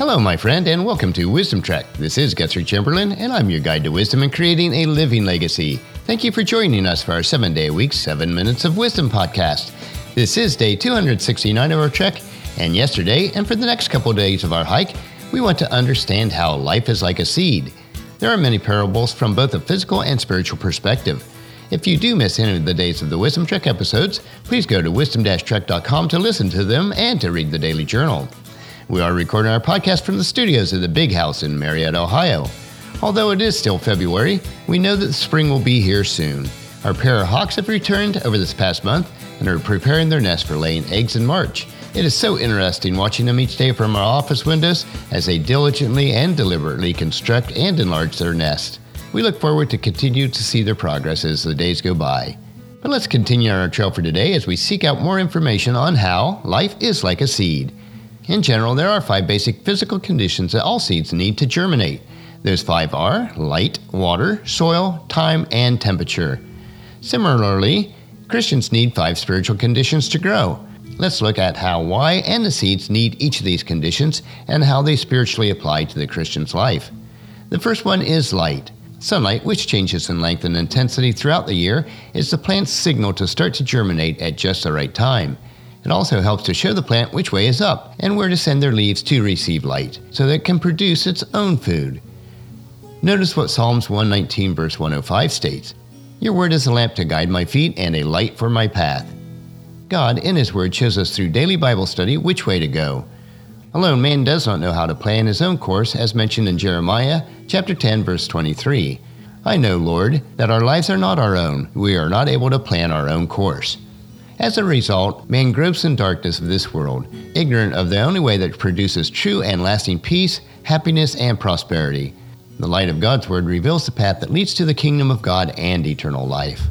Hello, my friend, and welcome to Wisdom Trek. This is Guthrie Chamberlain, and I'm your guide to wisdom and creating a living legacy. Thank you for joining us for our seven day a week, seven minutes of wisdom podcast. This is day 269 of our trek, and yesterday, and for the next couple of days of our hike, we want to understand how life is like a seed. There are many parables from both a physical and spiritual perspective. If you do miss any of the days of the Wisdom Trek episodes, please go to wisdom-trek.com to listen to them and to read the daily journal. We are recording our podcast from the studios of the Big House in Marietta, Ohio. Although it is still February, we know that spring will be here soon. Our pair of hawks have returned over this past month and are preparing their nest for laying eggs in March. It is so interesting watching them each day from our office windows as they diligently and deliberately construct and enlarge their nest. We look forward to continue to see their progress as the days go by. But let's continue on our trail for today as we seek out more information on how life is like a seed. In general, there are five basic physical conditions that all seeds need to germinate. Those five are light, water, soil, time, and temperature. Similarly, Christians need five spiritual conditions to grow. Let's look at how why and the seeds need each of these conditions and how they spiritually apply to the Christian's life. The first one is light. Sunlight, which changes in length and intensity throughout the year, is the plant's signal to start to germinate at just the right time. It also helps to show the plant which way is up and where to send their leaves to receive light, so that it can produce its own food. Notice what Psalms 119, verse 105 states Your word is a lamp to guide my feet and a light for my path. God, in His Word, shows us through daily Bible study which way to go. Alone, man does not know how to plan his own course, as mentioned in Jeremiah chapter 10, verse 23. I know, Lord, that our lives are not our own. We are not able to plan our own course. As a result, man gropes in darkness of this world, ignorant of the only way that produces true and lasting peace, happiness, and prosperity. The light of God's Word reveals the path that leads to the kingdom of God and eternal life.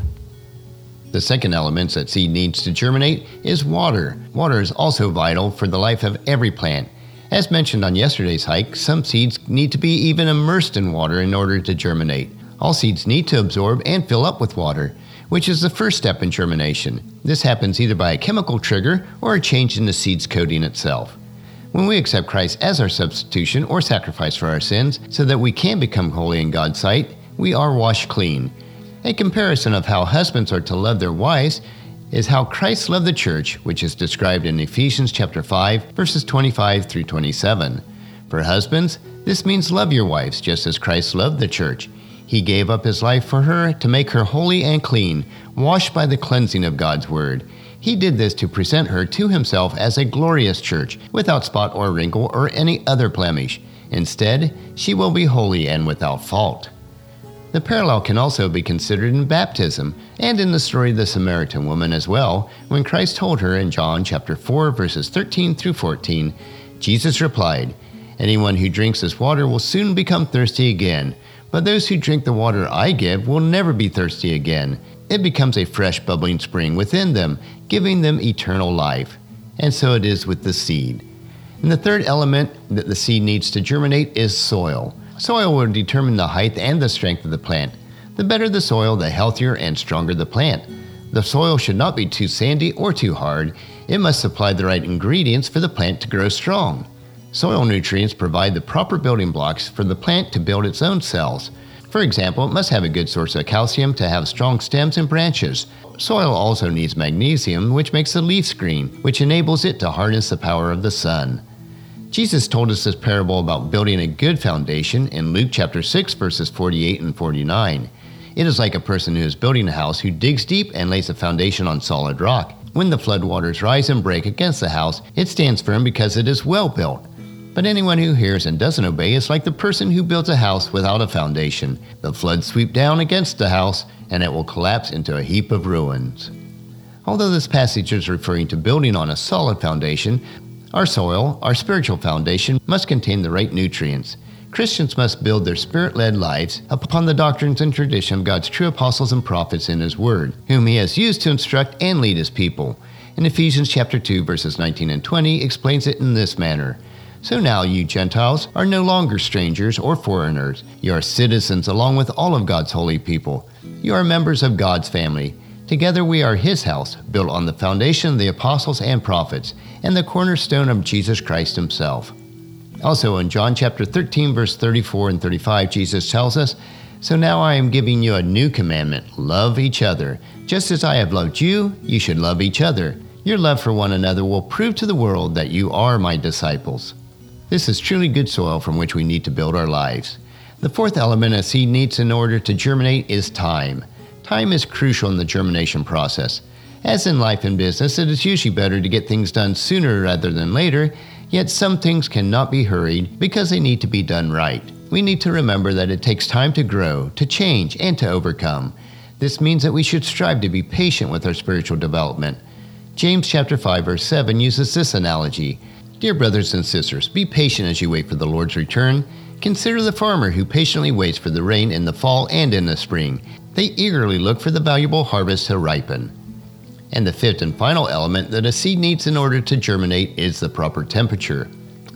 The second element that seed needs to germinate is water. Water is also vital for the life of every plant. As mentioned on yesterday's hike, some seeds need to be even immersed in water in order to germinate. All seeds need to absorb and fill up with water which is the first step in germination. This happens either by a chemical trigger or a change in the seed's coating itself. When we accept Christ as our substitution or sacrifice for our sins so that we can become holy in God's sight, we are washed clean. A comparison of how husbands are to love their wives is how Christ loved the church, which is described in Ephesians chapter 5, verses 25 through 27. For husbands, this means love your wives just as Christ loved the church he gave up his life for her to make her holy and clean, washed by the cleansing of God's word. He did this to present her to himself as a glorious church, without spot or wrinkle or any other blemish. Instead, she will be holy and without fault. The parallel can also be considered in baptism and in the story of the Samaritan woman as well, when Christ told her in John chapter 4 verses 13 through 14, Jesus replied, "Anyone who drinks this water will soon become thirsty again." But those who drink the water I give will never be thirsty again. It becomes a fresh, bubbling spring within them, giving them eternal life. And so it is with the seed. And the third element that the seed needs to germinate is soil. Soil will determine the height and the strength of the plant. The better the soil, the healthier and stronger the plant. The soil should not be too sandy or too hard. It must supply the right ingredients for the plant to grow strong. Soil nutrients provide the proper building blocks for the plant to build its own cells. For example, it must have a good source of calcium to have strong stems and branches. Soil also needs magnesium, which makes the leaves green, which enables it to harness the power of the sun. Jesus told us this parable about building a good foundation in Luke chapter 6 verses 48 and 49. It is like a person who is building a house who digs deep and lays a foundation on solid rock. When the floodwaters rise and break against the house, it stands firm because it is well built. But anyone who hears and doesn't obey is like the person who builds a house without a foundation. The floods sweep down against the house, and it will collapse into a heap of ruins. Although this passage is referring to building on a solid foundation, our soil, our spiritual foundation, must contain the right nutrients. Christians must build their spirit led lives upon the doctrines and tradition of God's true apostles and prophets in His Word, whom He has used to instruct and lead His people. In Ephesians chapter 2, verses 19 and 20, explains it in this manner so now you Gentiles are no longer strangers or foreigners. You are citizens along with all of God's holy people. You are members of God's family. Together we are His house, built on the foundation of the apostles and prophets, and the cornerstone of Jesus Christ Himself. Also, in John chapter 13, verse 34 and 35, Jesus tells us, So now I am giving you a new commandment love each other. Just as I have loved you, you should love each other. Your love for one another will prove to the world that you are my disciples. This is truly good soil from which we need to build our lives. The fourth element a seed needs in order to germinate is time. Time is crucial in the germination process. As in life and business, it is usually better to get things done sooner rather than later, yet some things cannot be hurried because they need to be done right. We need to remember that it takes time to grow, to change, and to overcome. This means that we should strive to be patient with our spiritual development. James chapter 5 verse 7 uses this analogy. Dear brothers and sisters, be patient as you wait for the Lord's return. Consider the farmer who patiently waits for the rain in the fall and in the spring. They eagerly look for the valuable harvest to ripen. And the fifth and final element that a seed needs in order to germinate is the proper temperature.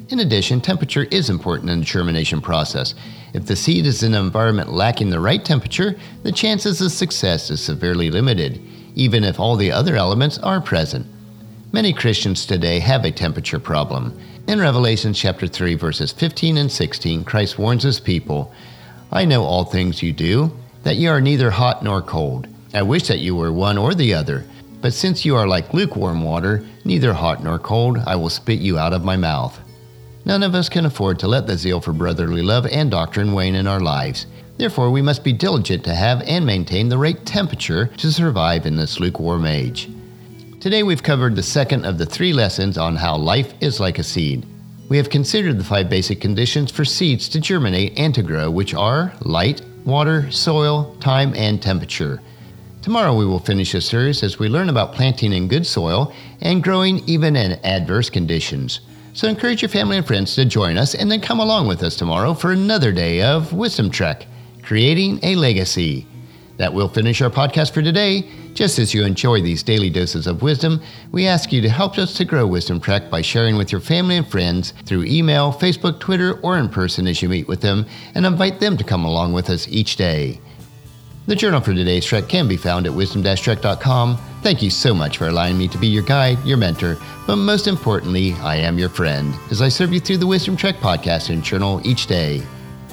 In addition, temperature is important in the germination process. If the seed is in an environment lacking the right temperature, the chances of success is severely limited, even if all the other elements are present. Many Christians today have a temperature problem. In Revelation chapter 3 verses 15 and 16, Christ warns his people, I know all things you do, that you are neither hot nor cold. I wish that you were one or the other. But since you are like lukewarm water, neither hot nor cold, I will spit you out of my mouth. None of us can afford to let the zeal for brotherly love and doctrine wane in our lives. Therefore, we must be diligent to have and maintain the right temperature to survive in this lukewarm age. Today we've covered the second of the three lessons on how life is like a seed. We have considered the five basic conditions for seeds to germinate and to grow, which are light, water, soil, time, and temperature. Tomorrow we will finish this series as we learn about planting in good soil and growing even in adverse conditions. So encourage your family and friends to join us and then come along with us tomorrow for another day of Wisdom Trek, creating a legacy. That will finish our podcast for today. Just as you enjoy these daily doses of wisdom, we ask you to help us to grow Wisdom Trek by sharing with your family and friends through email, Facebook, Twitter, or in person as you meet with them, and invite them to come along with us each day. The journal for today's trek can be found at wisdom-trek.com. Thank you so much for allowing me to be your guide, your mentor, but most importantly, I am your friend as I serve you through the Wisdom Trek podcast and journal each day.